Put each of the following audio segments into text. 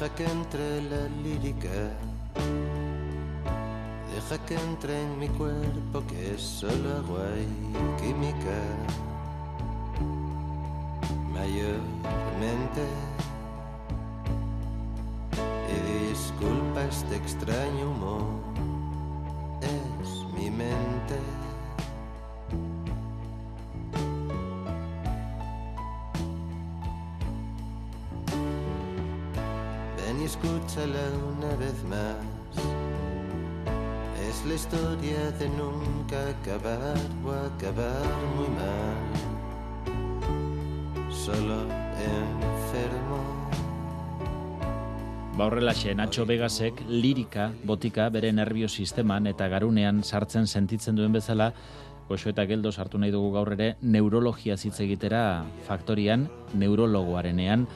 Deja que entre la lírica. Deja que entre en mi cuerpo que es solo agua y química. Mayormente. Y disculpa este extraño humor. Ven y escúchala una vez más. Es la historia de nunca acabar o acabar muy mal. Solo enfermo. Ba horrelaxe, Nacho Vegasek lirika, botika, bere nervio sisteman eta garunean sartzen sentitzen duen bezala, Goxo eta geldo sartu nahi dugu gaur ere neurologia hitz egitera faktorian, neurologoarenean,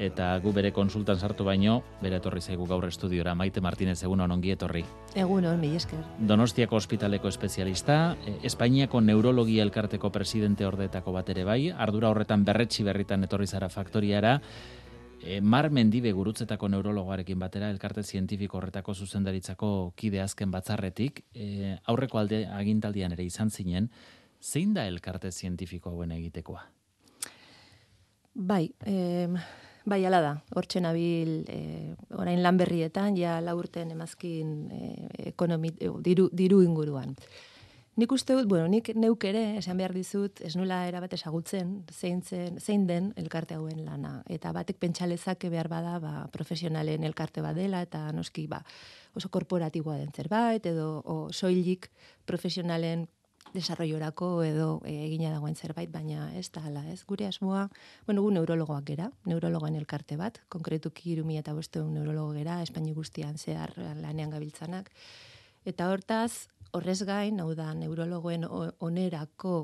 eta gu bere konsultan sartu baino, bere etorri zaigu gaur estudiora, Maite Martinez egun ongi etorri. Egun hon, mi esker. Donostiako ospitaleko espezialista, eh, Espainiako neurologia elkarteko presidente ordetako bat ere bai, ardura horretan berretsi berritan etorri zara faktoriara, e, Mar Mendibe gurutzetako neurologoarekin batera elkarte zientifiko horretako zuzendaritzako kide azken batzarretik, e, aurreko alde agintaldian ere izan zinen, zein da elkarte zientifiko hauen egitekoa? Bai, eh, bai ala da, hortxe nabil eh, orain lan berrietan, ja laurten emazkin eh, ekonomi, eh, diru, diru inguruan. Nik uste dut, bueno, nik neuk ere, esan behar dizut, ez nula erabat esagutzen, zein, zen, zein den elkarte hauen lana. Eta batek pentsalezake behar bada, ba, profesionalen elkarte badela, eta noski, ba, oso korporatiboa den zerbait, edo o, soilik profesionalen desarrollorako edo e, egina dagoen zerbait, baina ez da hala, ez? Gure asmoa, bueno, gu neurologoak gera, neurologoen elkarte bat, konkretuki irumi eta bosteun neurologo gera, Espaini guztian zehar lanean gabiltzanak. Eta hortaz, horrez gain, hau da, neurologoen onerako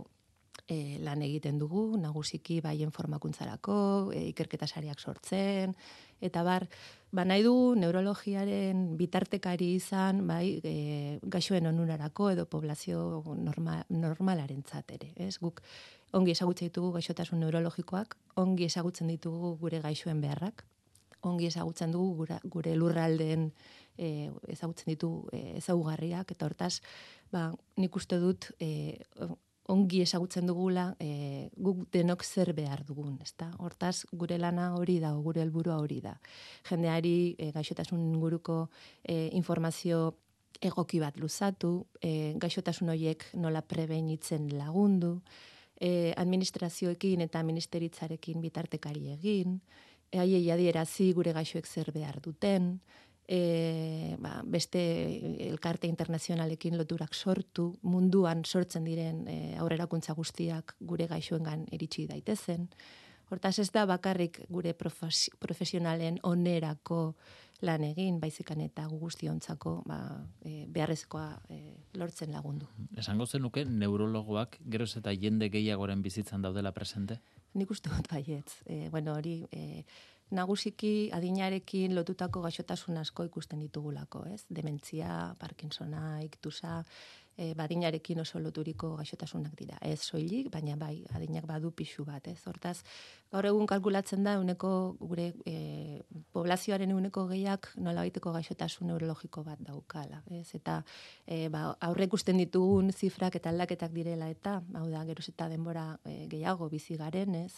e, lan egiten dugu, nagusiki baien formakuntzarako, e, ikerketa sariak sortzen, eta bar, ba nahi dugu neurologiaren bitartekari izan, bai, e, gaixoen onurarako edo poblazio norma, normalaren ere. Ez? Guk ongi ezagutzen ditugu gaixotasun neurologikoak, ongi ezagutzen ditugu gure gaixoen beharrak, ongi ezagutzen dugu gura, gure lurraldeen e, ezagutzen ditu e, ezaugarriak, eta hortaz, ba, nik uste dut e, ongi ezagutzen dugula e, guk denok zer behar dugun, ezta? Hortaz, gure lana hori da, gure helburua hori da. Jendeari e, gaixotasun inguruko e, informazio egoki bat luzatu, e, gaixotasun horiek nola prebenitzen lagundu, e, administrazioekin eta ministeritzarekin bitartekari egin, haiei adierazi gure gaixoek zer behar duten, e, ba, beste elkarte internazionalekin loturak sortu, munduan sortzen diren e, aurrerakuntza guztiak gure gaixoengan eritsi daitezen. Hortaz ez da bakarrik gure profes, profesionalen onerako lan egin, baizikan eta gu guztiontzako ba, e, beharrezkoa e, lortzen lagundu. Esango zenuke neurologoak geroz eta jende gehiagoren bizitzan daudela presente? Nik uste dut baietz. E, bueno, hori, e, nagusiki adinarekin lotutako gaixotasun asko ikusten ditugulako, ez? Dementzia, Parkinsona, iktusa, e, badinarekin oso loturiko gaixotasunak dira. Ez soilik, baina bai, adinak badu pixu bat, ez? Hortaz, gaur egun kalkulatzen da uneko gure e, poblazioaren uneko gehiak nola baiteko gaixotasun neurologiko bat daukala, ez? Eta e, ba, aurre ikusten ditugun zifrak eta aldaketak direla eta, hau da, geroz eta denbora e, gehiago bizi garen, ez?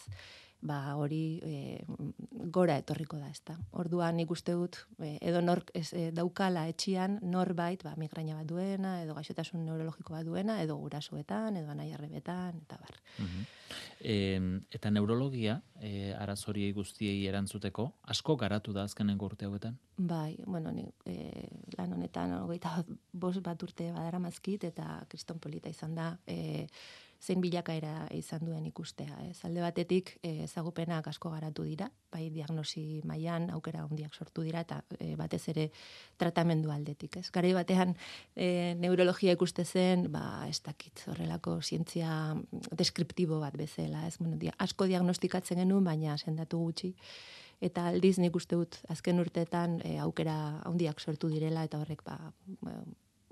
Ba hori e, gora etorriko da, ezta. Orduan nik uste dut e, edo nork ez, e, daukala etxian norbait, ba migraina bat duena edo gaixotasun neurologiko bat duena edo gurasoetan edo anaiarrebetan eta bar. E, eta neurologia, e, arazoriei guztiei erantzuteko, asko garatu da azkenengo urte hauetan? Bai, bueno, ni, e, lan honetan hogeita bost bat urte badara mazkit eta kriston polita izan da e, zein bilakaera izan duen ikustea. Ez alde batetik e, ezagupenak asko garatu dira, bai diagnosi mailan aukera handiak sortu dira eta e, batez ere tratamendu aldetik. Ez garai batean e, neurologia ikuste zen, ba ez dakit horrelako zientzia deskriptibo bat bezala, ez bueno, dia, asko diagnostikatzen genuen, baina sendatu gutxi eta aldiz nik uste dut azken urteetan e, aukera handiak sortu direla eta horrek ba,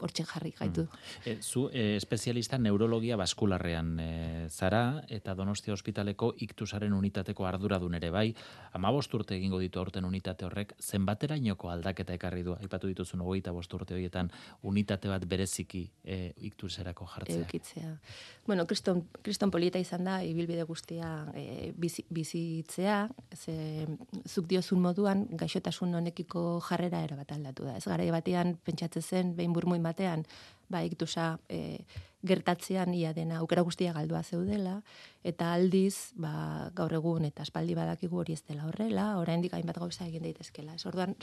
hortxe jarri gaitu. E, zu e, espezialista neurologia baskularrean e, zara eta Donostia ospitaleko iktusaren unitateko arduradun ere bai, ama urte egingo ditu aurten unitate horrek, zenbaterainoko aldaketa ekarri du, aipatu dituzun hogeita urte horietan unitate bat bereziki e, iktuserako jartzea. Eukitzea. Bueno, kriston, kriston polita izan da, ibilbide guztia e, bizi, bizitzea, ze, zuk diozun moduan, gaixotasun honekiko jarrera erabat aldatu da. Ez gara batean pentsatzen zen, behin burmuin batean, ba, iktusa e, gertatzean ia dena aukera guztia galdua zeudela, eta aldiz, ba, gaur egun eta espaldi badakigu hori ez dela horrela, oraindik hainbat gauza egin daitezkela. Ez orduan,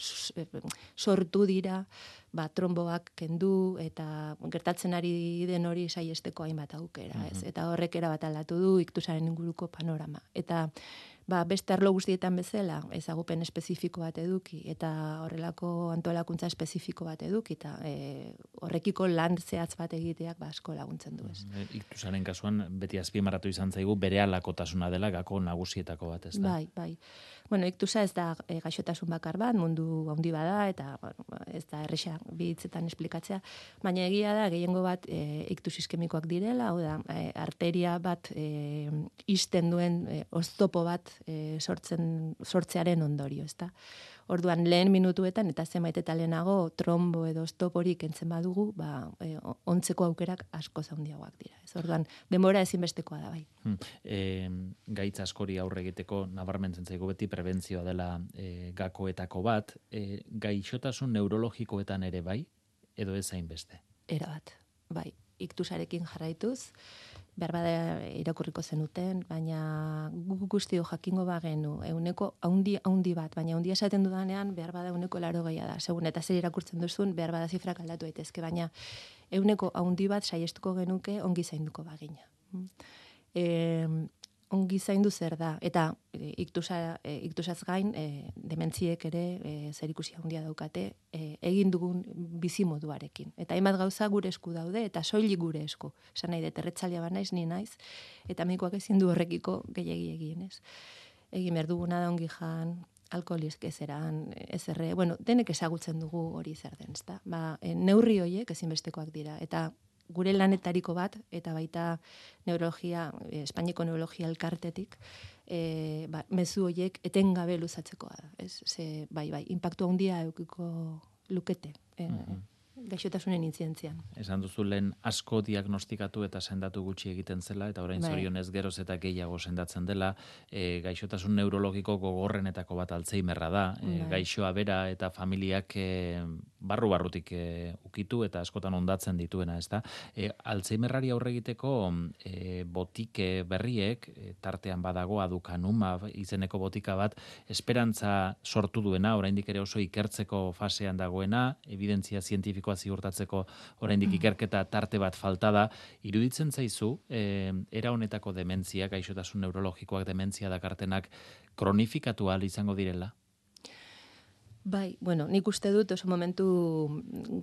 sortu dira, ba, tromboak kendu, eta gertatzen ari den hori saiesteko hainbat aukera, ez? Eta horrek era bat aldatu du iktusaren inguruko panorama. Eta ba, beste arlo guztietan bezala, ezagupen espezifiko bat eduki, eta horrelako antolakuntza espezifiko bat eduki, eta e, horrekiko lan zehatz bat egiteak ba, asko laguntzen du ez. E, iktusaren kasuan, beti azpimarratu izan zaigu, bere alakotasuna dela gako nagusietako bat, ez da? Bai, bai. Bueno, iktusa ez da e, gaixotasun bakar bat, mundu handi bada, eta bueno, ez da erresa bitzetan esplikatzea, baina egia da, gehiengo bat e, iktus iskemikoak direla, hau da, e, arteria bat e, isten duen e, oztopo bat e, sortzen, sortzearen ondorio, ezta. Orduan lehen minutuetan eta zenbait eta lehenago trombo edo stoporik entzen badugu, ba, e, ontzeko aukerak asko zaundiagoak dira. Ez orduan, denbora ezinbestekoa da bai. Hmm. E, gaitz askori aurre egiteko nabarmentzen zaigu beti prebentzioa dela e, gakoetako bat, e, gaixotasun neurologikoetan ere bai, edo ez beste? Era bat, bai, iktusarekin jarraituz, behar irakurriko zenuten, baina guk guztio jakingo bagenu, euneko haundi, haundi bat, baina haundi esaten dudanean, behar bada euneko laro gehiago da. Segun eta zer irakurtzen duzun, behar bada zifrak aldatu daitezke, baina euneko haundi bat saiestuko genuke ongi zainduko bagina. E, ongi zaindu zer da. Eta e, iktusa e, iktusaz gain e, dementziek ere e, zer ikusi handia daukate e, egin dugun bizi moduarekin eta hainbat gauza gure esku daude eta soilik gure esku. Esan nahi dut erretzailea ba naiz ni naiz eta mikoak ezin du horrekiko gehiegi egin ez? Egin behar duguna da ongi jan alkoholiz ezeran, ezerre, bueno, denek ezagutzen dugu hori zer den, ezta? Ba, e, neurri horiek ezinbestekoak dira, eta gure lanetariko bat, eta baita neurologia, eh, Espainiko neurologia elkartetik, e, ba, mezu horiek etengabe luzatzekoa da. Ez? Ze, bai, bai, impactu handia eukiko lukete. E, gaixotasunen intzientzian. Esan duzu lehen asko diagnostikatu eta sendatu gutxi egiten zela, eta orain bai. zorionez geroz eta gehiago sendatzen dela, e, gaixotasun neurologiko gogorrenetako bat altzeimerra da, e, bai. gaixoa bera eta familiak e, barru barrutik e, ukitu eta askotan ondatzen dituena, ez da? E, altzeimerrari aurre egiteko e, botike berriek, e, tartean badago adukanuma izeneko botika bat, esperantza sortu duena, oraindik ere oso ikertzeko fasean dagoena, evidentzia zientifikoa ziurtatzeko oraindik mm. ikerketa tarte bat falta da iruditzen zaizu e, era honetako dementzia gaixotasun neurologikoak dementzia dakartenak kronifikatu al izango direla Bai, bueno, nik uste dut oso momentu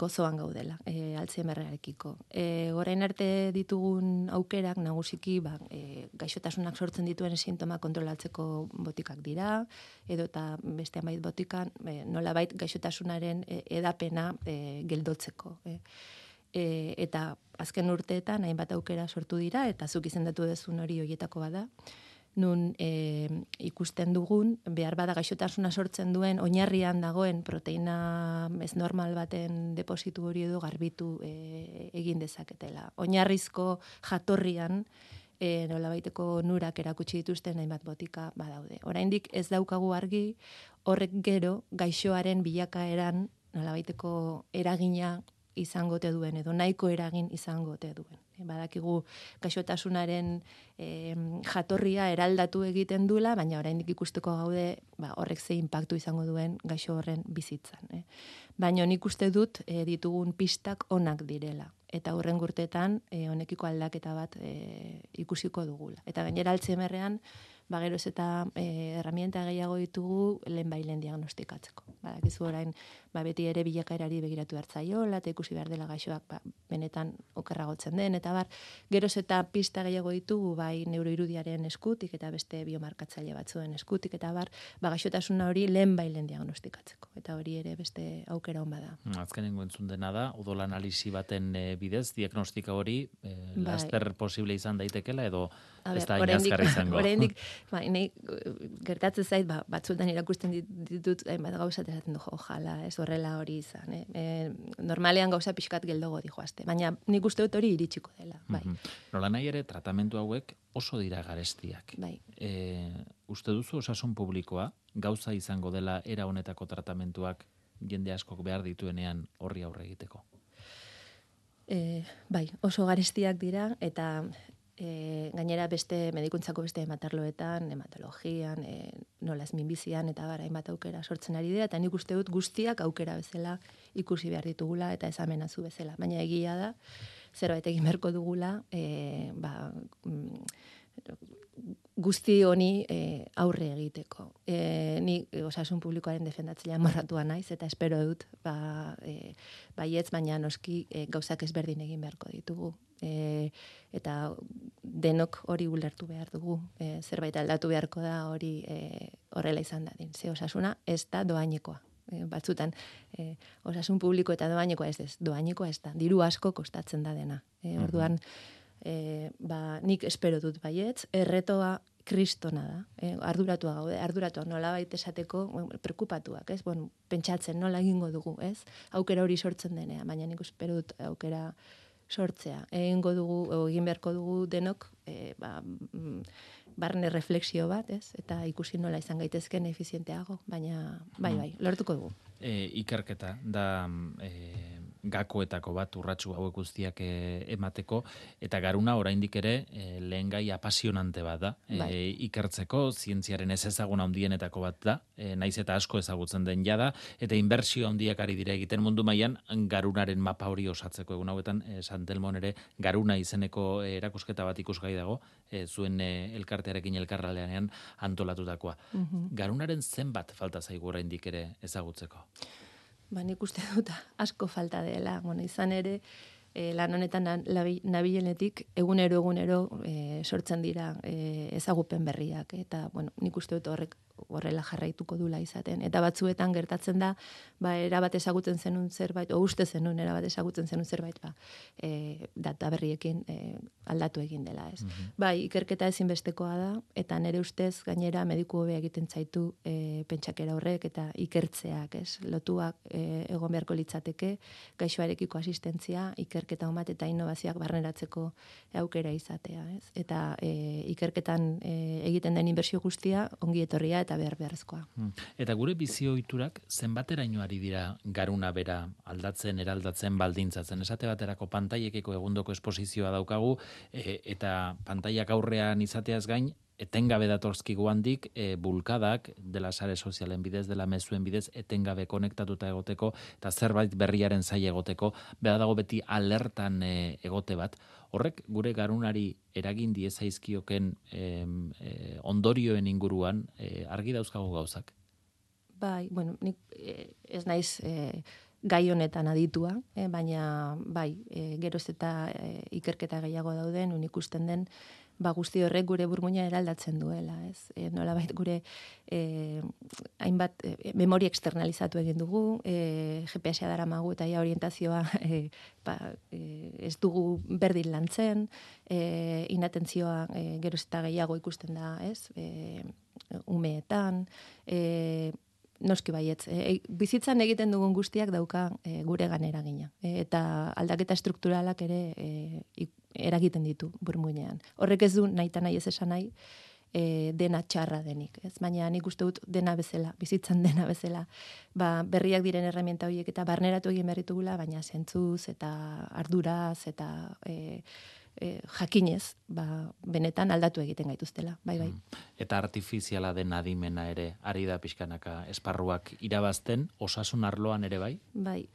gozoan gaudela, e, Alzheimerrarekiko. E, orain arte ditugun aukerak nagusiki, ba, e, gaixotasunak sortzen dituen sintoma kontrolatzeko botikak dira, edo eta beste amait botikan, e, nola bait gaixotasunaren edapena e, geldotzeko. E. E, eta azken urteetan, hainbat aukera sortu dira, eta zuk izendatu dezun hori horietako bada nun e, ikusten dugun, behar bada gaixotasuna sortzen duen, oinarrian dagoen proteina ez normal baten depositu hori edo garbitu e, egin dezaketela. Oinarrizko jatorrian, e, nola baiteko nurak erakutsi dituzten hainbat botika badaude. Oraindik ez daukagu argi, horrek gero gaixoaren bilakaeran nola baiteko eragina izangote duen edo nahiko eragin izangote duen. E, badakigu gaixotasunaren e, jatorria eraldatu egiten dula, baina oraindik ikusteko gaude ba, horrek ze inpaktu izango duen gaixo horren bizitzan. Eh? Baina nik uste dut e, ditugun pistak onak direla. Eta horren gurtetan e, honekiko aldaketa bat e, ikusiko dugula. Eta gainera altziemerrean, ba geroz eta e, herramienta gehiago ditugu lehen bailen diagnostikatzeko. Badakizu orain ba beti ere bilakaerari begiratu hartzaiola eta ikusi behar dela gaixoak ba, benetan okerragotzen den eta bar geroz eta pista gehiago ditugu bai neuroirudiaren eskutik eta beste biomarkatzaile batzuen eskutik eta bar ba gaixotasuna hori lehen bailen diagnostikatzeko eta hori ere beste aukera on bada. Azkenengo entzun dena da odol analisi baten e, bidez diagnostika hori e, Bai. laster posible izan daitekela edo A ez da inazkarra izango. Oraindik, ba, nei, gertatzen zait, ba, batzuetan irakusten dit- ditut, hainbat gauza esaten du, jo, jala, ez horrela hori izan. Eh? E, normalean gauza pixkat geldogo dijoazte, baina nik uste dut hori iritsiko dela. Bai, Mhm. Nola nahi ere tratamendu hauek oso dira garestiak. bai. E, uste duzu osasun publikoa gauza izango dela era honetako tratamentuak jende askok behar dituenean horri aurre egiteko. E, bai, oso garestiak dira, eta e, gainera beste medikuntzako beste hematarloetan, hematologian, e, nola ez minbizian, eta bara, hainbat aukera sortzen ari dira, eta nik uste dut guztiak aukera bezala ikusi behar ditugula, eta ez amenazu bezala. Baina egia da, zerbait egin beharko dugula, e, ba, mm, guzti honi e, aurre egiteko. E, ni osasun publikoaren defendatzailea morratua naiz eta espero dut ba, e, baietz baina noski e, gauzak ezberdin egin beharko ditugu. E, eta denok hori ulertu behar dugu. E, zerbait aldatu beharko da hori e, horrela izan dadin. Ze osasuna ez da doainekoa. E, batzutan e, osasun publiko eta doainekoa ez ez. Doainekoa ez da. Diru asko kostatzen da dena. E, orduan, e, ba, nik espero dut baietz, erretoa kristona da. E, arduratua gaude, arduratua nola baita esateko, bueno, preokupatuak, ez? Bueno, pentsatzen nola egingo dugu, ez? Aukera hori sortzen denean, baina nik espero dut aukera sortzea. Egingo dugu, o, egin beharko dugu denok, e, ba, mm, barne refleksio bat, ez? Eta ikusi nola izan gaitezken efizienteago, baina bai, bai, lortuko dugu. E, ikerketa da e, gakoetako bat urratsu hauek guztiak e, emateko. Eta garuna oraindik ere e, lehen gai apasionante bat da e, Bai. ikertzeko. Zientziaren ez ezaguna handienetako bat da e, naiz eta asko ezagutzen den jada. Eta inbertsio handiak ari dira egiten mundu mailan garunaren mapa hori osatzeko. Egun hauetan e, Santelmon ere garuna izeneko erakusketa bat ikusgai dago e, zuen e, elkartearekin elkarraleanean antolatutakoa garunaren zenbat falta zaigu oraindik ere ezagutzeko Ba, nik uste dut asko falta dela. Bueno, izan ere, e, lan honetan nabilenetik egunero egunero e, sortzen dira e, ezagupen berriak. Eta, bueno, nik uste dut horrek horrela jarraituko dula izaten. Eta batzuetan gertatzen da, ba, erabat ezagutzen zenun zerbait, o uste zenun erabat ezagutzen zenun zerbait, ba, e, data berriekin e, aldatu egin dela, ez. Bai, ikerketa ezinbestekoa da, eta nire ustez gainera mediku hobea egiten zaitu e, pentsakera horrek eta ikertzeak, ez? Lotuak e, egon beharko litzateke, gaixoarekiko asistentzia, ikerketa on bat eta innovazioak barneratzeko aukera izatea, ez? Eta e, ikerketan e, egiten den inbertsio guztia ongi etorria eta behar beharrezkoa. Mm. Eta gure bizi ohiturak zenbateraino ari dira garuna bera aldatzen, eraldatzen, baldintzatzen. Esate baterako pantaiekeko egundoko esposizioa daukagu e, eta pantaiak aurrean izateaz gain etengabe datortzkigu handik e, bulkadak dela sare sozialen bidez, dela mezuen bidez, etengabe konektatuta egoteko eta zerbait berriaren zai egoteko, bera dago beti alertan e, egote bat. Horrek gure garunari eragin diezaizkioken em, e, ondorioen inguruan e, argi dauzkagu gauzak. Bai, bueno, nik eh, ez naiz eh, gai honetan aditua, eh, baina bai, eh, geroz eta eh, ikerketa gehiago dauden, un ikusten den, ba guzti horrek gure burmuina eraldatzen duela, ez? E, nolabait gure eh, hainbat eh, memoria externalizatu egin dugu, eh, GPS-a daramagu eta ja orientazioa eh, ba, eh, ez dugu berdin lantzen, eh, inatentzioa eh, geroz eta gehiago ikusten da, ez? Eh, umeetan, eh, noski baietz. E, bizitzan egiten dugun guztiak dauka e, gure ganera gina. E, eta aldaketa strukturalak ere e, ik- eragiten ditu burmuinean. Horrek ez du nahi nahi ez esan nahi, e, dena txarra denik. Ez? Baina nik uste dut dena bezala, bizitzan dena bezala, ba, berriak diren herramienta horiek eta barneratu egin berritugula, baina zentzuz eta arduraz eta e, e, jakinez, ba, benetan aldatu egiten gaituztela. Bai, bai. Eta artifiziala den adimena ere ari da pixkanaka esparruak irabazten, osasun arloan ere bai? Bai.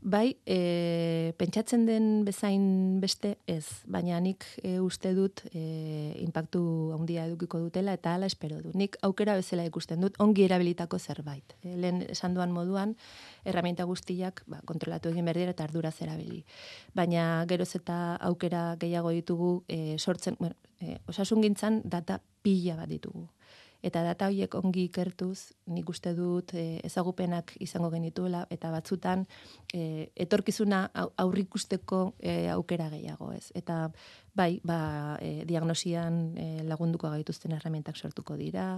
Bai, e, pentsatzen den bezain beste ez, baina nik e, uste dut e, impactu handia edukiko dutela eta hala espero dut. Nik aukera bezala ikusten dut ongi erabilitako zerbait. E, lehen esan duan moduan, erramienta guztiak ba, kontrolatu egin berdira eta ardura zerabili. Baina geroz eta aukera gehiago ditugu e, sortzen, bueno, e, osasun gintzan data pila bat ditugu eta data horiek ongi ikertuz, nik uste dut e, ezagupenak izango genituela, eta batzutan e, etorkizuna aurrikusteko e, aukera gehiago ez. Eta bai, ba, e, diagnosian e, lagunduko gaituzten herramientak sortuko dira,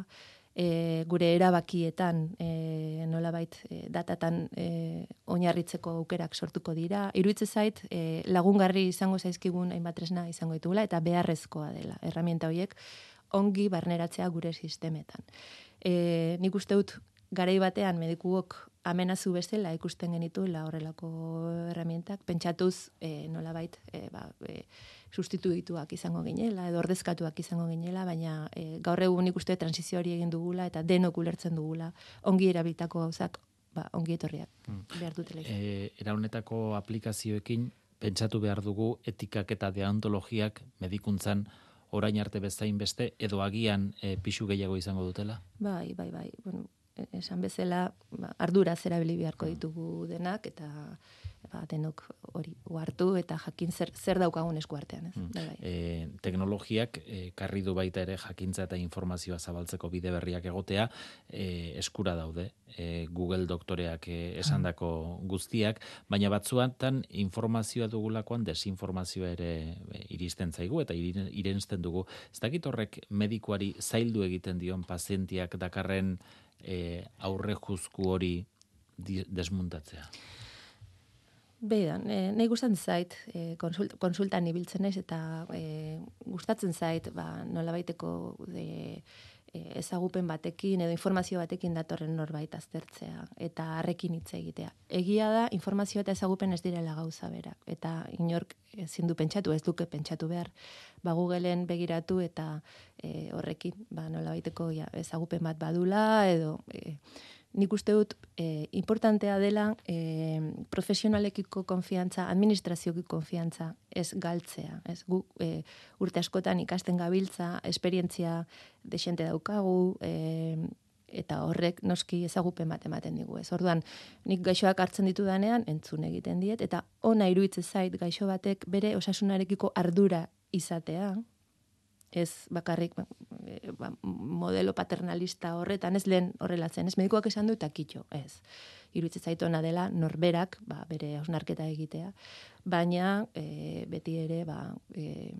e, gure erabakietan e, nolabait e, datatan e, oinarritzeko aukerak sortuko dira. Iruitze zait e, lagungarri izango zaizkigun hainbat tresna izango ditugula eta beharrezkoa dela erramienta horiek ongi barneratzea gure sistemetan. E, nik uste dut, garai batean medikuok amenazu bezala ikusten genituela horrelako herramientak, pentsatuz e, nolabait e, ba, e, sustituituak izango ginela, edo ordezkatuak izango ginela, baina e, gaur egun nik uste transizio hori egin dugula eta denok ulertzen dugula ongi erabiltako gauzak ba, ongi etorriak hmm. behar dutela. E, era honetako aplikazioekin pentsatu behar dugu etikak eta deontologiak medikuntzan orain arte bezain beste edo agian e, pixu gehiago izango dutela? Bai, bai, bai. Bueno, e, esan bezala ba, ardura zerabili beharko mm. ditugu denak eta ba, denok hori hartu eta jakin zer, zer daukagun esku artean. Ez? Mm. Bai. E, teknologiak e, karri du baita ere jakintza eta informazioa zabaltzeko bide berriak egotea e, eskura daude e, Google doktoreak e, esandako guztiak, baina batzuatan informazioa dugulakoan desinformazioa ere e, iristen zaigu eta irensten dugu. Ez dakit horrek medikuari zaildu egiten dion pazientiak dakarren e, aurre juzku hori desmuntatzea. Bedan, e, nahi gustatzen zait, e, konsult, konsultan ibiltzen naiz eta e, gustatzen zait, ba, nola baiteko de, e, ezagupen batekin edo informazio batekin datorren norbait aztertzea eta harrekin hitz egitea. Egia da, informazio eta ezagupen ez direla gauza berak. Eta inork ezin du pentsatu, ez duke pentsatu behar, ba Googleen begiratu eta e, horrekin, ba, nola baiteko ja, ezagupen bat badula edo... E, nik uste dut e, importantea dela e, profesionalekiko konfiantza, administraziokiko konfiantza ez galtzea. Ez? Gu, e, urte askotan ikasten gabiltza, esperientzia desente daukagu, e, eta horrek noski ezagupen bat ematen digu. Ez? Orduan, nik gaixoak hartzen ditu danean, entzun egiten diet, eta ona iruditzen zait gaixo batek bere osasunarekiko ardura izatea, ez bakarrik ba, e, ba, modelo paternalista horretan, ez lehen horrelatzen, ez medikoak esan du eta kitxo, ez. Iruitze zaitu dela norberaak ba, bere hausnarketa egitea, baina e, beti ere ba, e,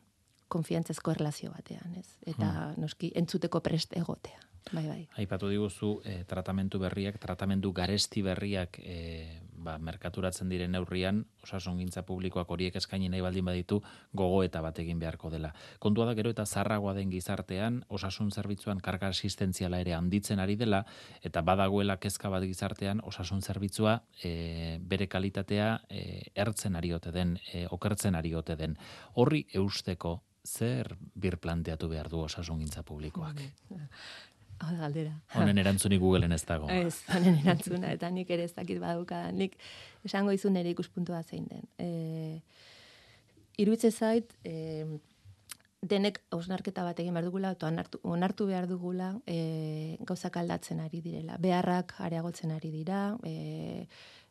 konfiantzezko erlazio batean, ez. Eta hmm. noski entzuteko prest egotea. Bai, bai. Aipatu diguzu, e, tratamentu berriak, tratamendu garesti berriak e, ba, merkaturatzen diren neurrian, osasun gintza publikoak horiek eskaini nahi baldin baditu, gogo eta bat egin beharko dela. Kontua da gero eta zarragoa den gizartean, osasun zerbitzuan karga asistentziala ere handitzen ari dela, eta badagoela kezka bat gizartean, osasun zerbitzua e, bere kalitatea e, ertzen ari ote den, e, okertzen ari ote den. Horri eusteko, zer bir planteatu behar du osasun gintza publikoak? Hau da, aldera. Honen erantzuni Googleen ez dago. Ez, honen erantzuna, eta nik ere ez dakit baduka. Nik esango izun ere ikuspuntua zein den. E, Iruitze zait, e, denek hausnarketa bat egin behar dugula, eta onartu, onartu behar dugula e, gauzak aldatzen ari direla. Beharrak areagotzen ari dira, e,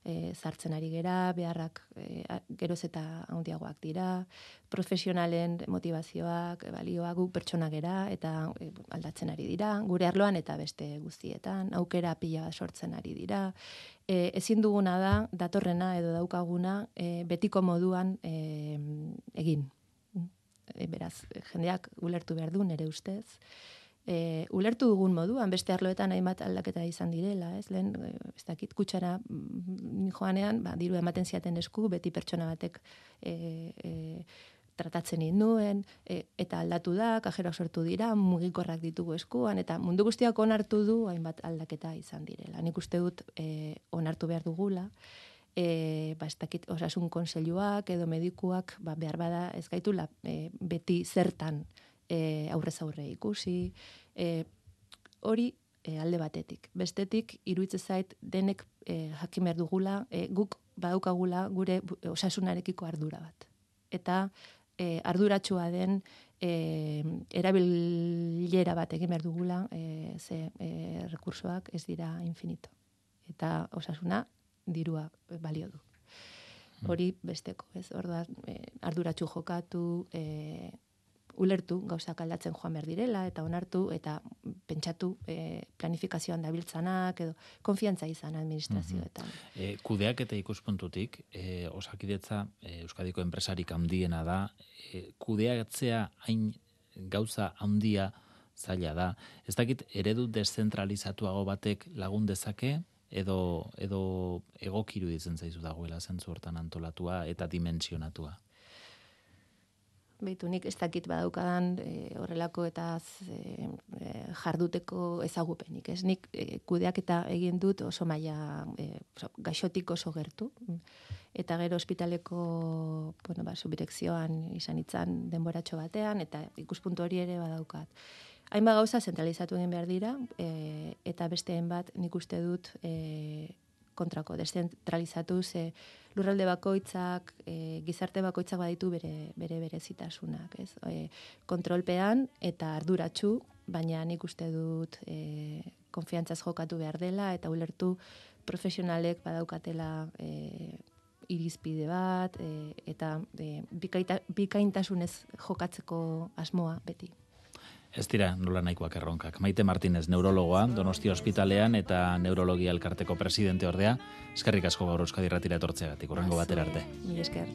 e, zartzen ari gera, beharrak e, geroz eta handiagoak dira, profesionalen motivazioak, balioak gu pertsona gera eta e, aldatzen ari dira, gure arloan eta beste guztietan, aukera pila sortzen ari dira. E, ezin duguna da, datorrena edo daukaguna, e, betiko moduan e, egin. E, beraz, jendeak ulertu behar du, nere ustez. E, ulertu dugun moduan, beste arloetan hainbat aldaketa izan direla, ez? Lehen, e, ez dakit kutsara mm, joanean, ba, diru ematen ziaten esku, beti pertsona batek e, e, tratatzen nuen, e, eta aldatu da, kajerak sortu dira, mugikorrak ditugu eskuan, eta mundu guztiak onartu du, hainbat aldaketa izan direla. Nik uste dut e, onartu behar dugula, e, ba, ez dakit, osasun konseiluak edo medikuak, ba, behar bada ez gaitula, e, beti zertan, e, aurrez aurre ikusi, e, hori e, alde batetik. Bestetik, iruitze zait, denek e, jakin behar dugula, e, guk badaukagula gure osasunarekiko ardura bat. Eta e, arduratsua den e, erabilera bat egin behar dugula, e, ze e, rekursoak ez dira infinito. Eta osasuna dirua balio du. Hori besteko, ez? Orduan, e, arduratsu jokatu, e, ulertu gauzak aldatzen joan behar direla eta onartu eta pentsatu e, planifikazioan dabiltzanak edo konfiantza izan administrazioetan. Mm -hmm. e, kudeak eta ikuspuntutik, e, osakidetza e, Euskadiko enpresarik handiena da, e, kudeatzea hain gauza handia zaila da. Ez dakit eredu deszentralizatuago batek lagun dezake, edo, edo egokiru ditzen zaizu dagoela zentzu hortan antolatua eta dimensionatua? Beitu, nik ez dakit badaukadan e, horrelako eta e, jarduteko ezagupenik. Ez nik e, kudeak eta egin dut oso maila e, gaixotik oso gertu. Eta gero ospitaleko bueno, ba, subirekzioan izan itzan denboratxo batean, eta ikuspuntu hori ere badaukat. Hainba gauza zentralizatu egin behar dira, e, eta beste hainbat nik uste dut e, kontrako, deszentralizatu ze lurralde bakoitzak, e, gizarte bakoitzak baditu bere bere berezitasunak, ez? E, kontrolpean eta arduratsu, baina nik uste dut e, konfiantzaz jokatu behar dela eta ulertu profesionalek badaukatela e, irizpide bat e, eta e, bikaita, bikaintasunez jokatzeko asmoa beti. Ez dira nola nahikoak erronkak. Maite Martinez, neurologoa, Donostia Hospitalean eta Neurologia Elkarteko presidente ordea. Eskerrik asko gaur Euskadi Ratira etortzeagatik, urrengo batera arte. Mi esker.